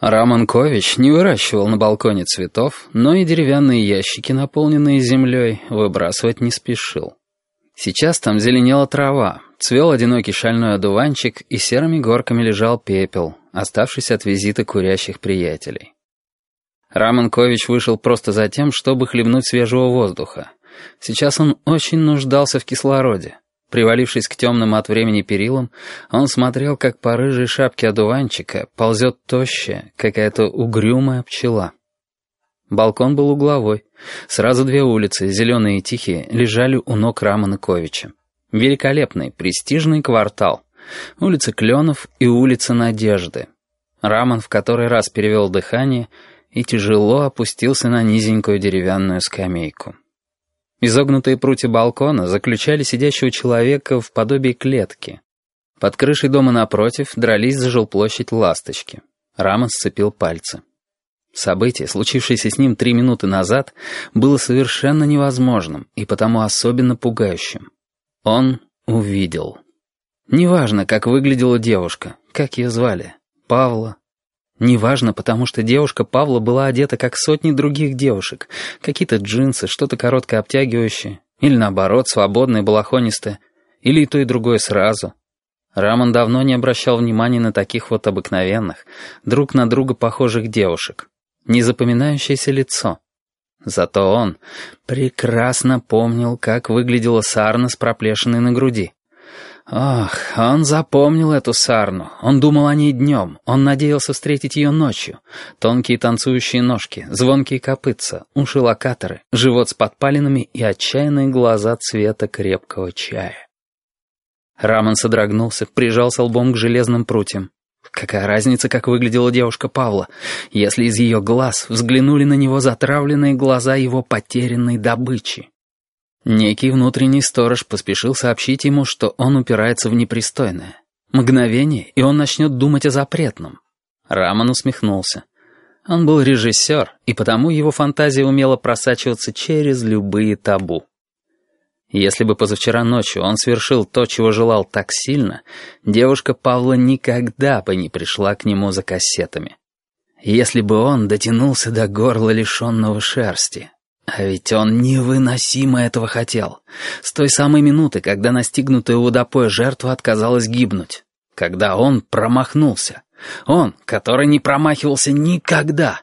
Романкович не выращивал на балконе цветов, но и деревянные ящики, наполненные землей, выбрасывать не спешил. Сейчас там зеленела трава, цвел одинокий шальной одуванчик, и серыми горками лежал пепел, оставшийся от визита курящих приятелей. Романкович вышел просто за тем, чтобы хлебнуть свежего воздуха. Сейчас он очень нуждался в кислороде. Привалившись к темным от времени перилам, он смотрел, как по рыжей шапке одуванчика ползет тощая, какая-то угрюмая пчела. Балкон был угловой. Сразу две улицы, зеленые и тихие, лежали у ног Раманыковича. Великолепный, престижный квартал. Улица Кленов и улица Надежды. Раман в который раз перевел дыхание и тяжело опустился на низенькую деревянную скамейку. Изогнутые прутья балкона заключали сидящего человека в подобии клетки. Под крышей дома напротив дрались за жилплощадь ласточки. Рамон сцепил пальцы. Событие, случившееся с ним три минуты назад, было совершенно невозможным и потому особенно пугающим. Он увидел. Неважно, как выглядела девушка, как ее звали, Павла, Неважно, потому что девушка Павла была одета, как сотни других девушек. Какие-то джинсы, что-то короткое обтягивающее. Или наоборот, свободное, балахонистое. Или и то, и другое сразу. Рамон давно не обращал внимания на таких вот обыкновенных, друг на друга похожих девушек. Незапоминающееся лицо. Зато он прекрасно помнил, как выглядела сарна с проплешиной на груди. Ох, он запомнил эту сарну. Он думал о ней днем. Он надеялся встретить ее ночью. Тонкие танцующие ножки, звонкие копытца, уши локаторы, живот с подпалинами и отчаянные глаза цвета крепкого чая. Рамон содрогнулся, прижался лбом к железным прутьям. Какая разница, как выглядела девушка Павла, если из ее глаз взглянули на него затравленные глаза его потерянной добычи? Некий внутренний сторож поспешил сообщить ему, что он упирается в непристойное. Мгновение, и он начнет думать о запретном. Рамон усмехнулся. Он был режиссер, и потому его фантазия умела просачиваться через любые табу. Если бы позавчера ночью он совершил то, чего желал так сильно, девушка Павла никогда бы не пришла к нему за кассетами. Если бы он дотянулся до горла лишенного шерсти, а ведь он невыносимо этого хотел. С той самой минуты, когда настигнутая водопоя жертва отказалась гибнуть. Когда он промахнулся. Он, который не промахивался никогда.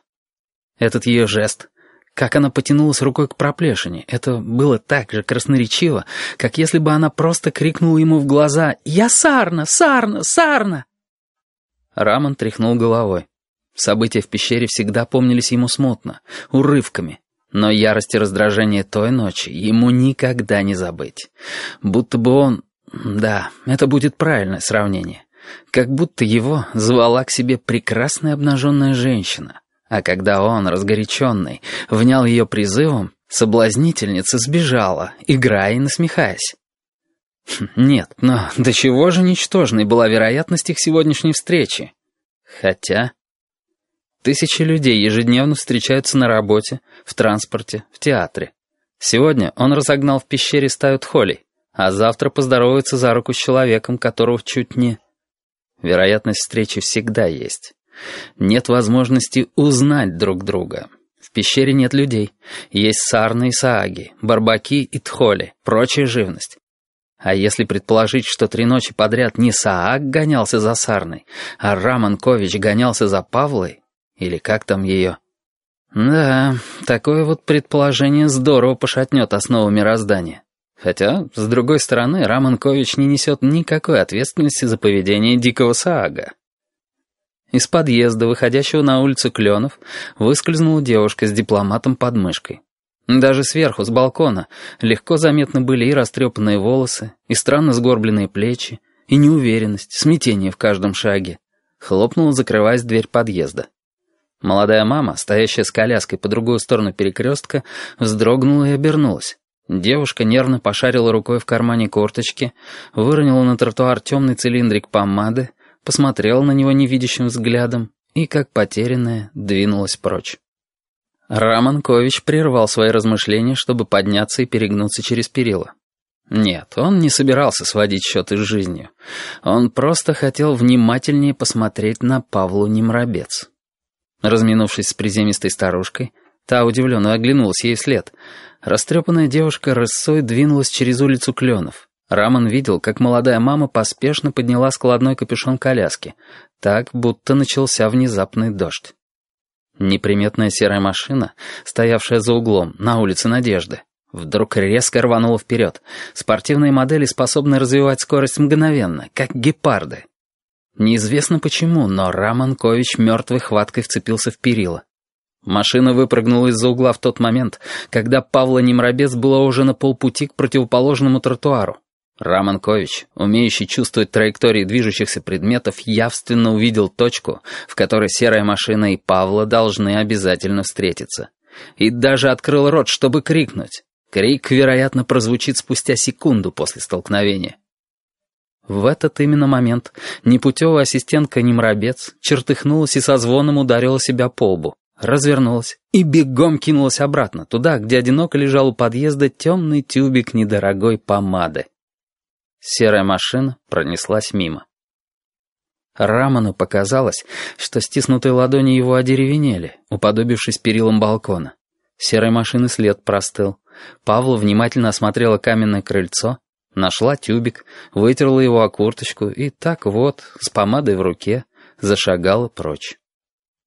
Этот ее жест, как она потянулась рукой к проплешине, это было так же красноречиво, как если бы она просто крикнула ему в глаза «Я Сарна! Сарна! Сарна!» Рамон тряхнул головой. События в пещере всегда помнились ему смутно, урывками. Но ярость и раздражение той ночи ему никогда не забыть. Будто бы он... Да, это будет правильное сравнение. Как будто его звала к себе прекрасная обнаженная женщина. А когда он, разгоряченный, внял ее призывом, соблазнительница сбежала, играя и насмехаясь. Хм, нет, но до чего же ничтожной была вероятность их сегодняшней встречи? Хотя... Тысячи людей ежедневно встречаются на работе, в транспорте, в театре. Сегодня он разогнал в пещере стаю тхолей, а завтра поздоровается за руку с человеком, которого чуть не... Вероятность встречи всегда есть. Нет возможности узнать друг друга. В пещере нет людей. Есть сарны и сааги, барбаки и тхоли, прочая живность. А если предположить, что три ночи подряд не Саак гонялся за Сарной, а Раман Кович гонялся за Павлой, или как там ее? Да, такое вот предположение здорово пошатнет основу мироздания. Хотя, с другой стороны, Раманкович не несет никакой ответственности за поведение дикого Саага. Из подъезда, выходящего на улицу Кленов, выскользнула девушка с дипломатом под мышкой. Даже сверху, с балкона, легко заметны были и растрепанные волосы, и странно сгорбленные плечи, и неуверенность, смятение в каждом шаге. Хлопнула, закрываясь дверь подъезда. Молодая мама, стоящая с коляской по другую сторону перекрестка, вздрогнула и обернулась. Девушка нервно пошарила рукой в кармане курточки, выронила на тротуар темный цилиндрик помады, посмотрела на него невидящим взглядом и, как потерянная, двинулась прочь. Раманкович прервал свои размышления, чтобы подняться и перегнуться через перила. Нет, он не собирался сводить счеты с жизнью. Он просто хотел внимательнее посмотреть на Павлу Немробец. Разминувшись с приземистой старушкой, та удивленно оглянулась ей вслед. Растрепанная девушка рысой двинулась через улицу Кленов. Рамон видел, как молодая мама поспешно подняла складной капюшон коляски, так, будто начался внезапный дождь. Неприметная серая машина, стоявшая за углом, на улице Надежды, вдруг резко рванула вперед. Спортивные модели способны развивать скорость мгновенно, как гепарды. Неизвестно почему, но Раманкович мертвой хваткой вцепился в перила. Машина выпрыгнула из-за угла в тот момент, когда Павла Немробец была уже на полпути к противоположному тротуару. Раманкович, умеющий чувствовать траектории движущихся предметов, явственно увидел точку, в которой серая машина и Павла должны обязательно встретиться. И даже открыл рот, чтобы крикнуть. Крик, вероятно, прозвучит спустя секунду после столкновения. В этот именно момент непутевая ассистентка Немробец чертыхнулась и со звоном ударила себя по лбу, развернулась и бегом кинулась обратно, туда, где одиноко лежал у подъезда темный тюбик недорогой помады. Серая машина пронеслась мимо. Раману показалось, что стиснутые ладони его одеревенели, уподобившись перилам балкона. Серой машины след простыл. Павла внимательно осмотрела каменное крыльцо, нашла тюбик, вытерла его о курточку и так вот, с помадой в руке, зашагала прочь.